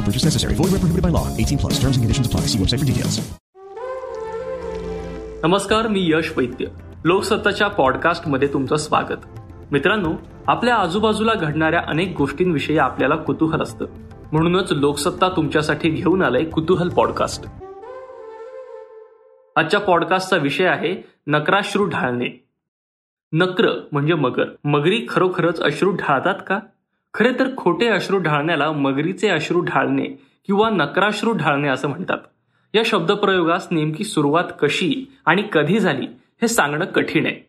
No purchase necessary. Void where prohibited by law. 18 plus. Terms and conditions apply. See website for details. नमस्कार मी यश वैद्य लोकसत्ताच्या पॉडकास्टमध्ये तुमचं स्वागत मित्रांनो आपल्या आजूबाजूला घडणाऱ्या अनेक गोष्टींविषयी आपल्याला कुतूहल असतं म्हणूनच लोकसत्ता तुमच्यासाठी घेऊन आलंय कुतूहल पॉडकास्ट आजच्या पॉडकास्टचा विषय आहे नक्राश्रू ढाळणे नक्र म्हणजे मगर मगरी खरोखरच अश्रू ढाळतात का खरे तर खोटे अश्रू ढाळण्याला मगरीचे अश्रू ढाळणे किंवा नकराश्रू ढाळणे असं म्हणतात. या शब्दप्रयोगास नेमकी सुरुवात कशी आणि कधी झाली हे सांगणं कठीण आहे.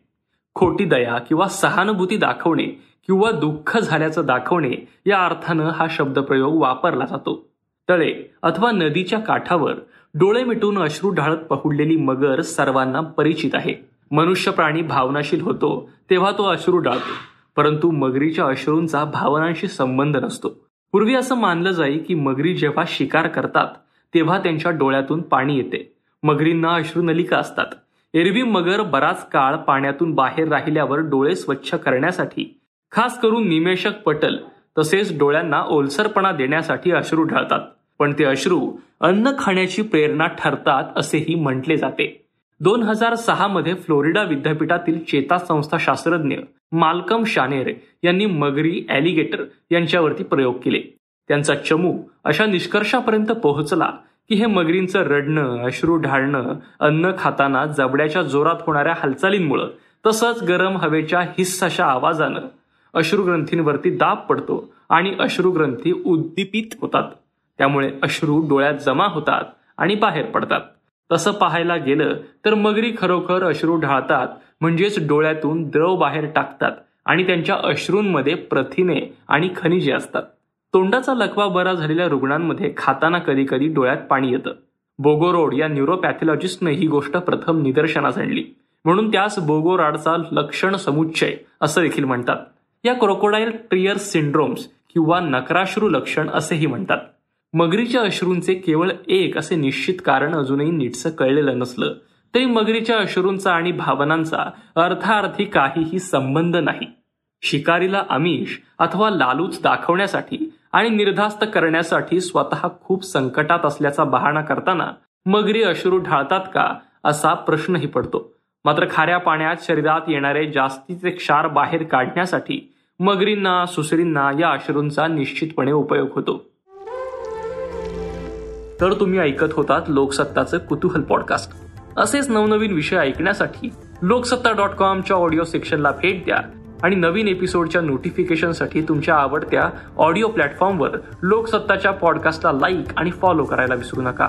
खोटी दया किंवा सहानुभूती दाखवणे किंवा दुःख झाल्याचं दाखवणे या अर्थानं हा शब्दप्रयोग वापरला जातो. तळे अथवा नदीच्या काठावर डोळे मिटून अश्रू ढाळत पहुडलेली मगर सर्वांना परिचित आहे. मनुष्य प्राणी भावनाशील होतो तेव्हा तो अश्रू डाळतो परंतु मगरीच्या अश्रूंचा भावनांशी संबंध नसतो. पूर्वी असं मानलं जाई की मगरी जेव्हा शिकार करतात तेव्हा त्यांच्या डोळ्यातून पाणी येते. मगरींना अश्रुनलिका असतात. एरवी मगर बराच काळ पाण्यातून बाहेर राहिल्यावर डोळे स्वच्छ करण्यासाठी खास करून निमेषक पटल तसेच डोळ्यांना ओलसरपणा देण्यासाठी अश्रू ढळतात. पण ते अश्रू अन्न खाण्याची प्रेरणा ठरतात असेही म्हटले जाते. दोन हजार सहा मध्ये फ्लोरिडा विद्यापीठातील चेता संस्था शास्त्रज्ञ माल्कम शानेर यांनी मगरी ॲलिगेटर यांच्यावरती प्रयोग केले. त्यांचा चमू अशा निष्कर्षापर्यंत पोहोचला की हे मगरींचं रडणं अश्रू ढाळणं अन्न खाताना जबड्याच्या जोरात होणाऱ्या हालचालींमुळं तसंच गरम हवेच्या हिस्साशा आवाजानं अश्रुग्रंथींवरती दाब पडतो आणि अश्रुग्रंथी उद्दीपित होतात. त्यामुळे अश्रू डोळ्यात जमा होतात आणि बाहेर पडतात. तसं पाहायला गेलं तर मगरी खरोखर अश्रू ढाळतात म्हणजेच डोळ्यातून द्रव बाहेर टाकतात आणि त्यांच्या अश्रूंमध्ये प्रथिने आणि खनिजे असतात. तोंडाचा लकवा बरा झालेल्या रुग्णांमध्ये खाताना कधी कधी डोळ्यात पाणी येतं. बोगोरोड या न्यूरोपॅथॉलॉजिस्टनं ही गोष्ट प्रथम निदर्शनास आणली. म्हणून त्यास बोगोराडचा लक्षण समुच्चय असं देखील म्हणतात. या क्रोकोडाईल ट्रियर सिंड्रोम्स किंवा नकराश्रू लक्षण असेही म्हणतात. मगरीच्या अश्रूंचे केवळ एक असे निश्चित कारण अजूनही नीटसं कळलेलं नसलं तरी मगरीच्या अश्रूंचा आणि भावनांचा अर्थार्थी काहीही संबंध नाही. शिकारीला आमिष अथवा लालूच दाखवण्यासाठी आणि निर्धास्त करण्यासाठी स्वतः खूप संकटात असल्याचा बहाणा करताना मगरी अश्रू ढाळतात का असा प्रश्नही पडतो. मात्र खाऱ्या पाण्यात शरीरात येणारे जास्तीचे क्षार बाहेर काढण्यासाठी मगरींना सुसरींना या अश्रूंचा निश्चितपणे उपयोग होतो. तर तुम्ही ऐकत होतात लोकसत्ताचं कुतूहल पॉडकास्ट असेच नवनवीन विषय ऐकण्यासाठी लोकसत्ता डॉट कॉमच्या ऑडिओ सेक्शनला भेट द्या आणि नवीन एपिसोडच्या नोटिफिकेशनसाठी तुमच्या आवडत्या ऑडिओ प्लॅटफॉर्मवर लोकसत्ताच्या पॉडकास्टला लाईक आणि फॉलो करायला विसरू नका.